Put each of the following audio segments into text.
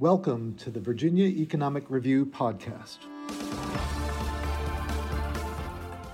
Welcome to the Virginia Economic Review podcast.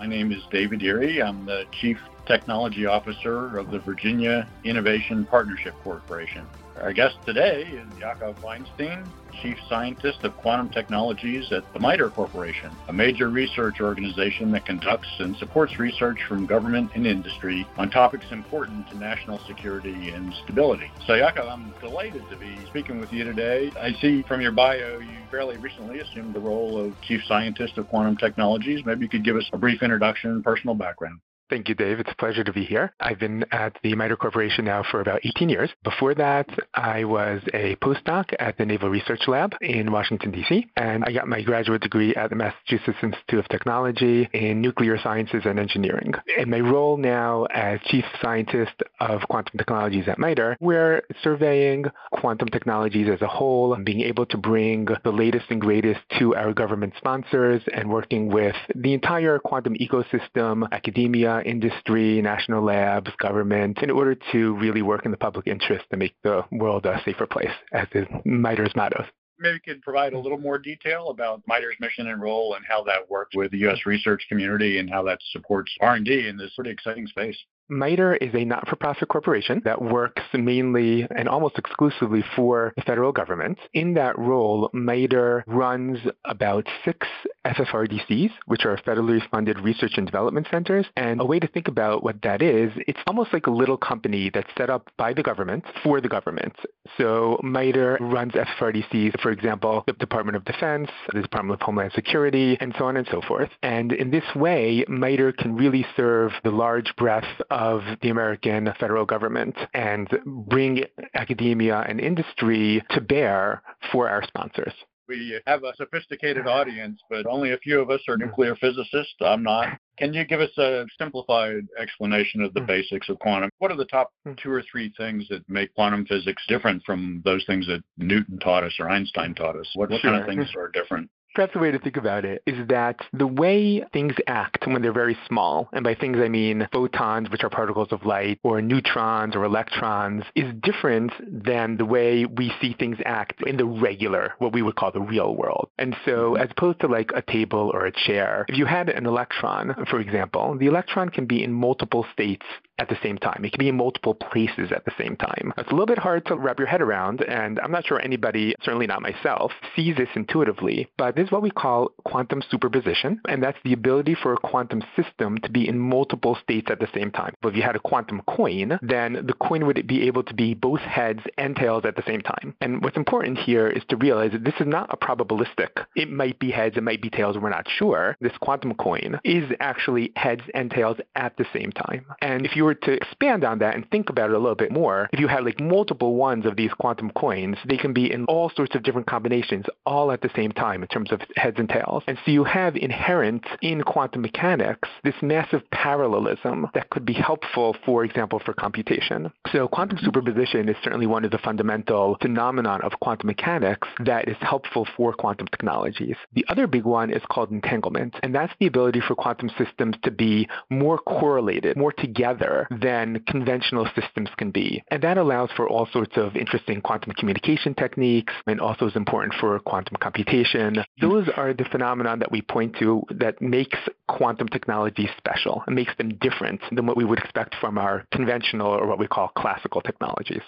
My name is David Ihrie. I'm the Chief Technology Officer of the Virginia Innovation Partnership Corporation. Our guest today is Yaakov Weinstein, Chief Scientist of Quantum Technologies at the MITRE Corporation, a major research organization that conducts and supports research from government and industry on topics important to national security and stability. So, Yaakov, I'm delighted to be speaking with you today. I see from your bio you fairly recently assumed the role of Chief Scientist of Quantum Technologies. Maybe you could give us a brief introduction and personal background. Thank you, Dave. It's a pleasure to be here. I've been at the MITRE Corporation now for about 18 years. Before that, I was a postdoc at the Naval Research Lab in Washington, D.C., and I got my graduate degree at the Massachusetts Institute of Technology in nuclear sciences and engineering. In my role now as chief scientist of quantum technologies at MITRE, we're surveying quantum technologies as a whole, being able to bring the latest and greatest to our government sponsors and working with the entire quantum ecosystem, academia, industry, national labs, government, in order to really work in the public interest to make the world a safer place, as is MITRE's motto. Maybe you could provide a little more detail about MITRE's mission and role and how that works with the U.S. research community and how that supports R&D in this pretty exciting space. MITRE is a not for profit corporation that works mainly and almost exclusively for the federal government. In that role, MITRE runs about six FFRDCs, which are federally funded research and development centers. And a way to think about what that is, it's almost like a little company that's set up by the government for the government. So MITRE runs FFRDCs, for example, the Department of Defense, the Department of Homeland Security, and so on and so forth. And in this way, MITRE can really serve the large breadth of the American federal government and bring academia and industry to bear for our sponsors. We have a sophisticated audience, but only a few of us are nuclear physicists. I'm not. Can you give us a simplified explanation of the hmm. basics of quantum? What are the top hmm. two or three things that make quantum physics different from those things that Newton taught us or Einstein taught us? What, what kind of things are different? Perhaps the way to think about it is that the way things act when they're very small, and by things I mean photons, which are particles of light, or neutrons or electrons, is different than the way we see things act in the regular, what we would call the real world. And so, mm-hmm. as opposed to like a table or a chair, if you had an electron, for example, the electron can be in multiple states at the same time. It can be in multiple places at the same time. It's a little bit hard to wrap your head around, and I'm not sure anybody, certainly not myself, sees this intuitively, but this is what we call quantum superposition, and that's the ability for a quantum system to be in multiple states at the same time. But if you had a quantum coin, then the coin would be able to be both heads and tails at the same time. And what's important here is to realize that this is not a probabilistic. It might be heads, it might be tails, we're not sure. This quantum coin is actually heads and tails at the same time. And if you were to expand on that and think about it a little bit more, if you had like multiple ones of these quantum coins, they can be in all sorts of different combinations all at the same time in terms of heads and tails. And so you have inherent in quantum mechanics this massive parallelism that could be helpful, for example, for computation. So quantum superposition is certainly one of the fundamental phenomenon of quantum mechanics that is helpful for quantum technologies. The other big one is called entanglement, and that's the ability for quantum systems to be more correlated, more together than conventional systems can be. And that allows for all sorts of interesting quantum communication techniques and also is important for quantum computation. Those are the phenomena that we point to that makes quantum technology special and makes them different than what we would expect from our conventional or what we call classical technologies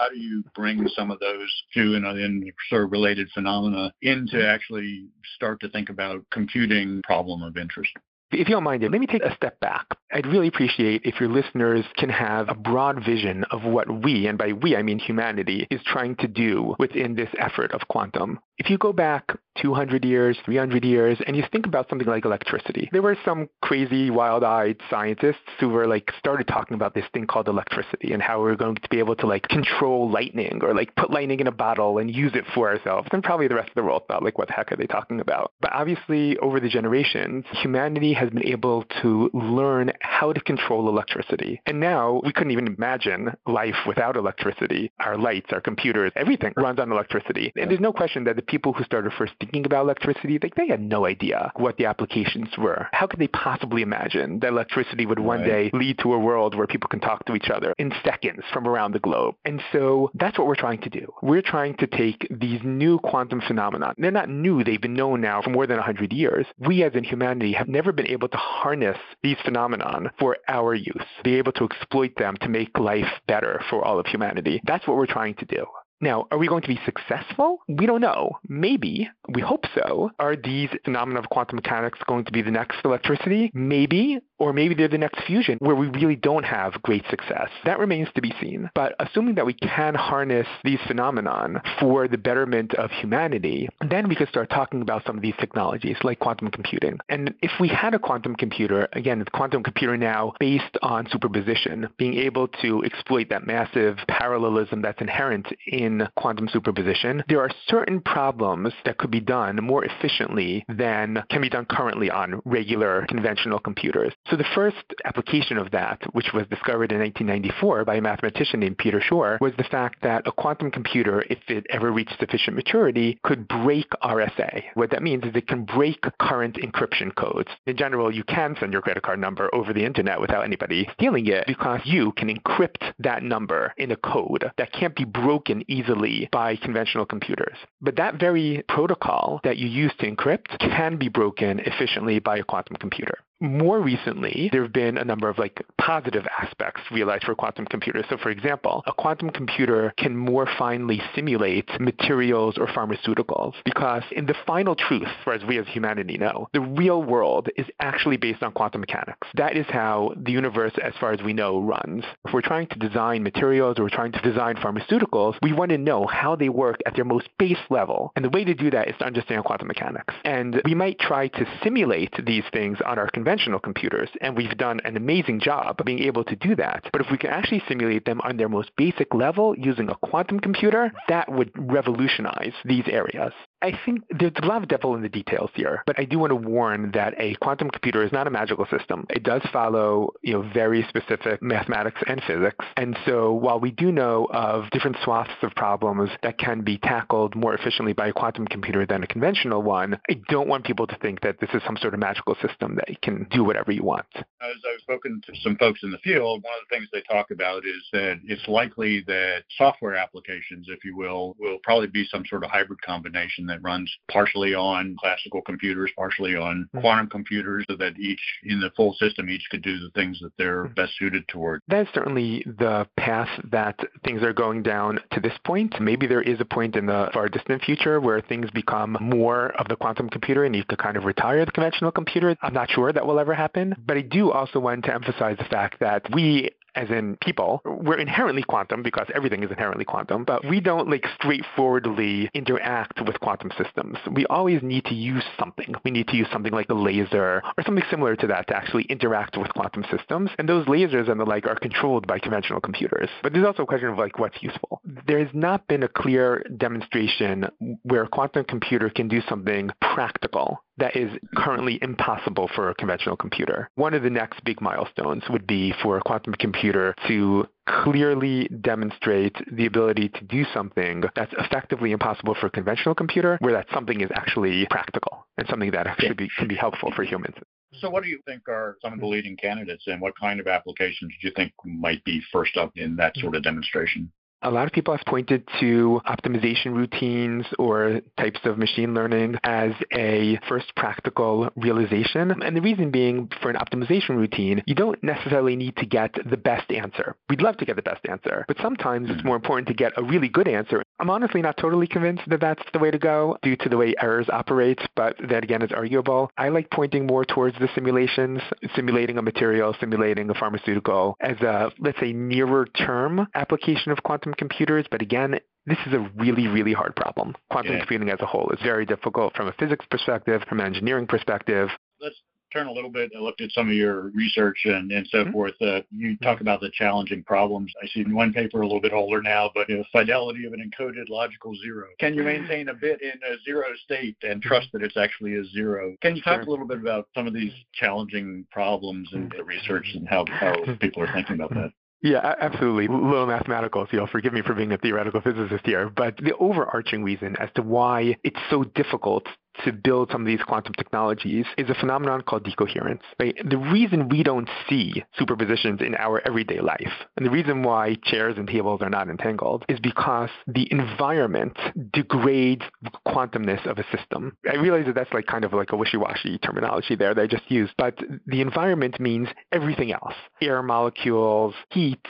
how do you bring some of those two and, and sort of related phenomena into actually start to think about computing problem of interest? If you don't mind, it, let me take a step back. I'd really appreciate if your listeners can have a broad vision of what we, and by we I mean humanity, is trying to do within this effort of quantum. If you go back 200 years, 300 years, and you think about something like electricity, there were some crazy, wild-eyed scientists who were like started talking about this thing called electricity and how we are going to be able to like control lightning or like put lightning in a bottle and use it for ourselves. And probably the rest of the world thought like, what the heck are they talking about? But obviously, over the generations, humanity has been able to learn how to control electricity. And now we couldn't even imagine life without electricity. Our lights, our computers, everything runs on electricity. And there's no question that the people who started first thinking about electricity, like they had no idea what the applications were. How could they possibly imagine that electricity would one right. day lead to a world where people can talk to each other in seconds from around the globe? And so that's what we're trying to do. We're trying to take these new quantum phenomena. They're not new, they've been known now for more than 100 years. We as in humanity have never been able to harness these phenomenon for our use, be able to exploit them to make life better for all of humanity. That's what we're trying to do. Now, are we going to be successful? We don't know. Maybe. We hope so. Are these phenomena of quantum mechanics going to be the next electricity? Maybe. Or maybe they're the next fusion where we really don't have great success. That remains to be seen. But assuming that we can harness these phenomenon for the betterment of humanity, then we could start talking about some of these technologies like quantum computing. And if we had a quantum computer, again, a quantum computer now based on superposition, being able to exploit that massive parallelism that's inherent in in quantum superposition, there are certain problems that could be done more efficiently than can be done currently on regular conventional computers. So the first application of that, which was discovered in 1994 by a mathematician named Peter Shor, was the fact that a quantum computer, if it ever reached sufficient maturity, could break RSA. What that means is it can break current encryption codes. In general, you can send your credit card number over the internet without anybody stealing it because you can encrypt that number in a code that can't be broken easily easily by conventional computers. But that very protocol that you use to encrypt can be broken efficiently by a quantum computer more recently, there have been a number of like positive aspects realized for quantum computers. So, for example, a quantum computer can more finely simulate materials or pharmaceuticals because, in the final truth, for as we as humanity know, the real world is actually based on quantum mechanics. That is how the universe, as far as we know, runs. If we're trying to design materials or we're trying to design pharmaceuticals, we want to know how they work at their most base level. And the way to do that is to understand quantum mechanics. And we might try to simulate these things on our conventional conventional computers, and we've done an amazing job of being able to do that. But if we can actually simulate them on their most basic level using a quantum computer, that would revolutionize these areas. I think there's a lot of devil in the details here, but I do want to warn that a quantum computer is not a magical system. It does follow, you know, very specific mathematics and physics. And so while we do know of different swaths of problems that can be tackled more efficiently by a quantum computer than a conventional one, I don't want people to think that this is some sort of magical system that can do whatever you want. As I've spoken to some folks in the field, one of the things they talk about is that it's likely that software applications, if you will, will probably be some sort of hybrid combination that runs partially on classical computers, partially on mm-hmm. quantum computers, so that each in the full system each could do the things that they're mm-hmm. best suited toward. That's certainly the path that things are going down to this point. Maybe there is a point in the far distant future where things become more of the quantum computer and you could kind of retire the conventional computer. I'm not sure that will ever happen, but I do also want to emphasize the fact that we as in people, we're inherently quantum because everything is inherently quantum, but we don't like straightforwardly interact with quantum systems. We always need to use something. We need to use something like a laser or something similar to that to actually interact with quantum systems. And those lasers and the like are controlled by conventional computers. But there's also a question of like what's useful. There has not been a clear demonstration where a quantum computer can do something practical that is currently impossible for a conventional computer. One of the next big milestones would be for a quantum computer to clearly demonstrate the ability to do something that's effectively impossible for a conventional computer, where that something is actually practical and something that actually be, can be helpful for humans. So, what do you think are some of the leading candidates, and what kind of applications do you think might be first up in that sort of demonstration? A lot of people have pointed to optimization routines or types of machine learning as a first practical realization. And the reason being for an optimization routine, you don't necessarily need to get the best answer. We'd love to get the best answer, but sometimes it's hmm. more important to get a really good answer. I'm honestly not totally convinced that that's the way to go due to the way errors operate, but that again is arguable. I like pointing more towards the simulations, simulating a material, simulating a pharmaceutical as a, let's say, nearer term application of quantum quantum computers, but again, this is a really, really hard problem. Quantum yeah. computing as a whole is very difficult from a physics perspective, from an engineering perspective. Let's turn a little bit. I looked at some of your research and, and so mm-hmm. forth. Uh, you talk mm-hmm. about the challenging problems. I see in one paper a little bit older now, but you know, fidelity of an encoded logical zero. Can you maintain a bit in a zero state and trust that it's actually a zero? Can you talk sure. a little bit about some of these challenging problems and the research and how, how people are thinking about that? Yeah, absolutely. A little mathematical, so you'll forgive me for being a theoretical physicist here. But the overarching reason as to why it's so difficult to build some of these quantum technologies is a phenomenon called decoherence. Right? The reason we don't see superpositions in our everyday life, and the reason why chairs and tables are not entangled, is because the environment degrades the quantumness of a system. I realize that that's like kind of like a wishy-washy terminology there that I just used, but the environment means everything else. Air molecules, heat,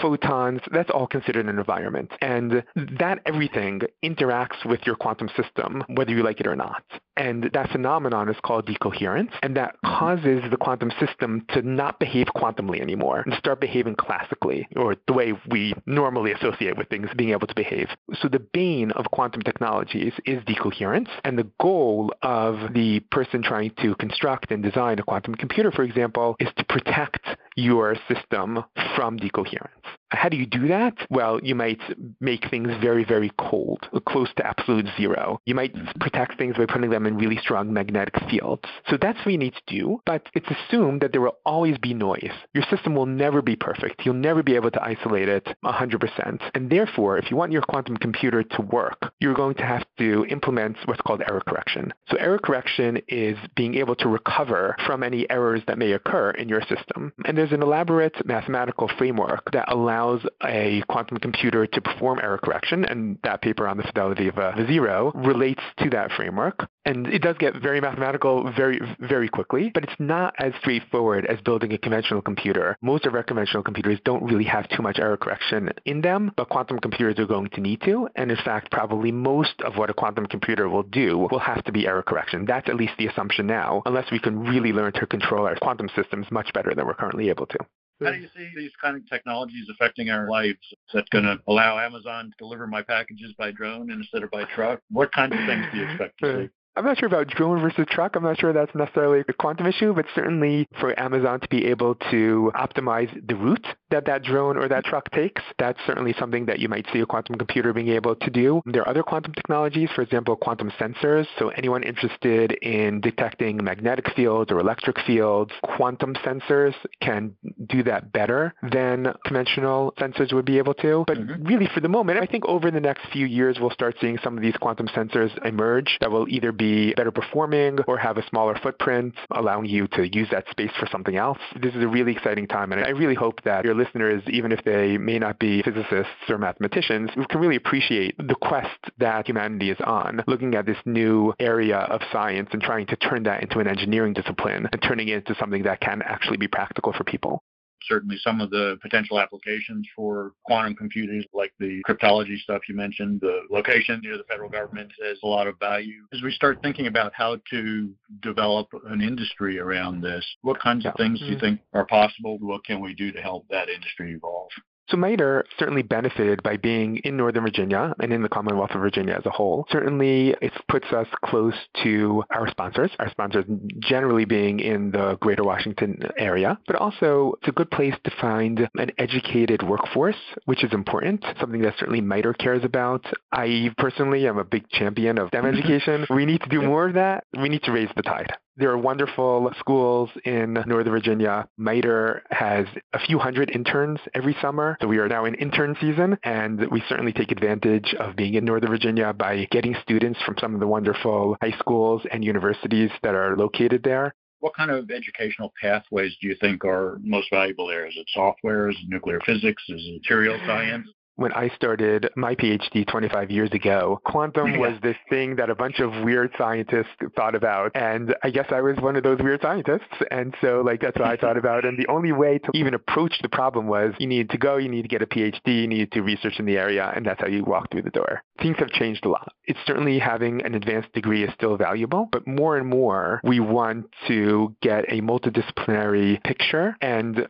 photons, that's all considered an environment. And that everything interacts with your quantum system, whether you like it or not. And that phenomenon is called decoherence, and that mm-hmm. causes the quantum system to not behave quantumly anymore and start behaving classically, or the way we normally associate with things being able to behave. So the bane of quantum technologies is decoherence, and the goal of the person trying to construct and design a quantum computer, for example, is to protect your system from decoherence. How do you do that? Well, you might make things very, very cold, close to absolute zero. You might mm-hmm. protect things by putting them in really strong magnetic fields. So that's what you need to do, but it's assumed that there will always be noise. Your system will never be perfect. You'll never be able to isolate it 100%. And therefore, if you want your quantum computer to work, you're going to have to implement what's called error correction. So error correction is being able to recover from any errors that may occur in your system. And there's an elaborate mathematical framework that allows a quantum computer to perform error correction, and that paper on the fidelity of uh, a zero relates to that framework. And it does get very mathematical very, very quickly, but it's not as straightforward as building a conventional computer. Most of our conventional computers don't really have too much error correction in them, but quantum computers are going to need to. And in fact, probably most of what a quantum computer will do will have to be error correction. That's at least the assumption now, unless we can really learn to control our quantum systems much better than we're currently able to. How do you see these kind of technologies affecting our lives? Is that going to allow Amazon to deliver my packages by drone instead of by truck? What kinds of things do you expect to see? I'm not sure about drone versus truck. I'm not sure that's necessarily a quantum issue, but certainly for Amazon to be able to optimize the route that that drone or that truck takes, that's certainly something that you might see a quantum computer being able to do. There are other quantum technologies, for example, quantum sensors. So anyone interested in detecting magnetic fields or electric fields, quantum sensors can do that better than conventional sensors would be able to. But mm-hmm. really, for the moment, I think over the next few years, we'll start seeing some of these quantum sensors emerge that will either be be better performing or have a smaller footprint, allowing you to use that space for something else. This is a really exciting time, and I really hope that your listeners, even if they may not be physicists or mathematicians, can really appreciate the quest that humanity is on, looking at this new area of science and trying to turn that into an engineering discipline and turning it into something that can actually be practical for people certainly some of the potential applications for quantum computers, like the cryptology stuff you mentioned, the location near the federal government has a lot of value. As we start thinking about how to develop an industry around this, what kinds of things do you mm-hmm. think are possible? What can we do to help that industry evolve? So MITRE certainly benefited by being in Northern Virginia and in the Commonwealth of Virginia as a whole. Certainly, it puts us close to our sponsors, our sponsors generally being in the greater Washington area, but also it's a good place to find an educated workforce, which is important, something that certainly MITRE cares about. I personally am a big champion of STEM mm-hmm. education. We need to do more of that. We need to raise the tide. There are wonderful schools in Northern Virginia. MITRE has a few hundred interns every summer. So we are now in intern season, and we certainly take advantage of being in Northern Virginia by getting students from some of the wonderful high schools and universities that are located there. What kind of educational pathways do you think are most valuable there? Is it software? Is it nuclear physics? Is it material science? When I started my PhD 25 years ago, quantum was this thing that a bunch of weird scientists thought about. And I guess I was one of those weird scientists. And so, like, that's what I thought about. And the only way to even approach the problem was you needed to go, you need to get a PhD, you needed to research in the area, and that's how you walk through the door. Things have changed a lot. It's certainly having an advanced degree is still valuable, but more and more we want to get a multidisciplinary picture and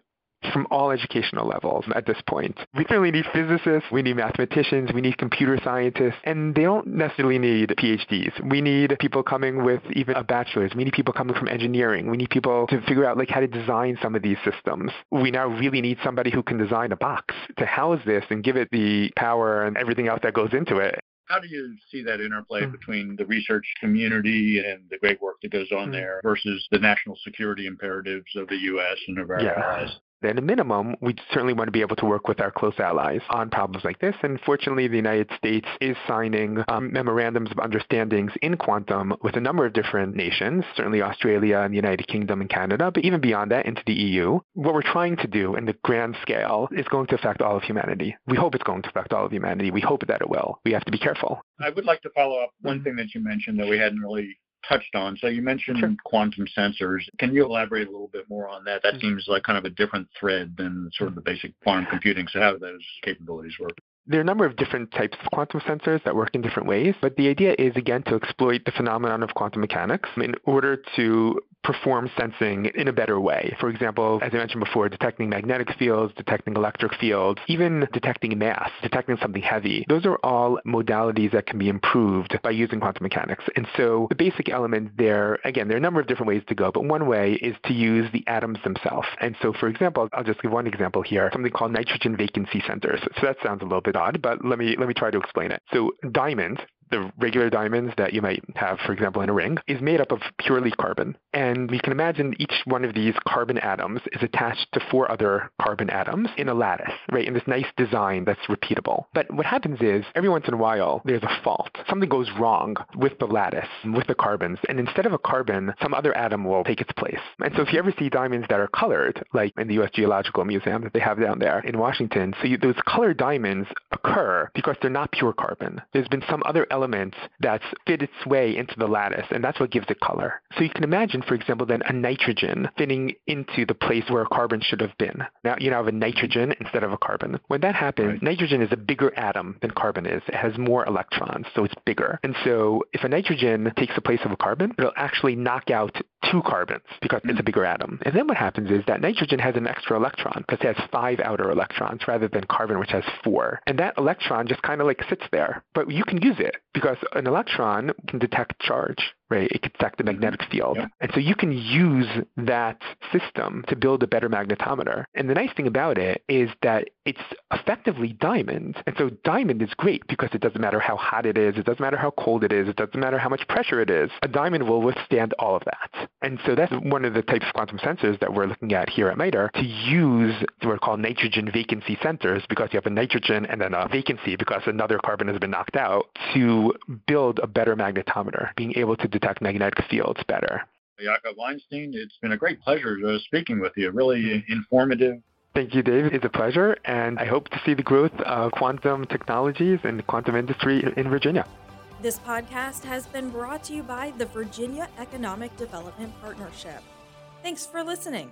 from all educational levels at this point. We certainly need physicists, we need mathematicians, we need computer scientists, and they don't necessarily need PhDs. We need people coming with even a bachelor's. We need people coming from engineering. We need people to figure out like how to design some of these systems. We now really need somebody who can design a box to house this and give it the power and everything else that goes into it. How do you see that interplay mm-hmm. between the research community and the great work that goes on mm-hmm. there versus the national security imperatives of the U.S. and of our allies? At a minimum, we certainly want to be able to work with our close allies on problems like this. And fortunately, the United States is signing um, memorandums of understandings in quantum with a number of different nations, certainly Australia and the United Kingdom and Canada, but even beyond that into the EU. What we're trying to do in the grand scale is going to affect all of humanity. We hope it's going to affect all of humanity. We hope that it will. We have to be careful. I would like to follow up one thing that you mentioned that we hadn't really touched on. So you mentioned sure. quantum sensors. Can you elaborate a little bit more on that? That mm-hmm. seems like kind of a different thread than sort of the basic quantum computing. So how do those capabilities work? There are a number of different types of quantum sensors that work in different ways, but the idea is again to exploit the phenomenon of quantum mechanics in order to perform sensing in a better way. For example, as I mentioned before, detecting magnetic fields, detecting electric fields, even detecting mass, detecting something heavy. Those are all modalities that can be improved by using quantum mechanics. And so the basic element there, again, there are a number of different ways to go, but one way is to use the atoms themselves. And so, for example, I'll just give one example here, something called nitrogen vacancy sensors. So that sounds a little bit odd, but let me let me try to explain it. So diamond the regular diamonds that you might have, for example, in a ring, is made up of purely carbon. And we can imagine each one of these carbon atoms is attached to four other carbon atoms in a lattice, right, in this nice design that's repeatable. But what happens is, every once in a while, there's a fault. Something goes wrong with the lattice, with the carbons, and instead of a carbon, some other atom will take its place. And so if you ever see diamonds that are colored, like in the U.S. Geological Museum that they have down there in Washington, so you, those colored diamonds occur because they're not pure carbon. There's been some other element that's fit its way into the lattice, and that's what gives it color. So you can imagine, for example, then a nitrogen fitting into the place where a carbon should have been. Now you now have a nitrogen instead of a carbon. When that happens, right. nitrogen is a bigger atom than carbon is. It has more electrons, so it's bigger. And so if a nitrogen takes the place of a carbon, it'll actually knock out two carbons because it's a mm. bigger atom. And then what happens is that nitrogen has an extra electron because it has five outer electrons rather than carbon, which has four. And that electron just kind of like sits there. But you can use it because an electron can detect charge right? It can affect the mm-hmm. magnetic field. Yep. And so you can use that system to build a better magnetometer. And the nice thing about it is that it's effectively diamond. And so diamond is great because it doesn't matter how hot it is, it doesn't matter how cold it is, it doesn't matter how much pressure it is. A diamond will withstand all of that. And so that's one of the types of quantum sensors that we're looking at here at MITRE to use what are called nitrogen vacancy sensors because you have a nitrogen and then a vacancy because another carbon has been knocked out to build a better magnetometer, being able to detect magnetic fields better. Yaakov Weinstein, it's been a great pleasure uh, speaking with you. Really informative. Thank you, Dave. It's a pleasure, and I hope to see the growth of quantum technologies and the quantum industry in Virginia. This podcast has been brought to you by the Virginia Economic Development Partnership. Thanks for listening.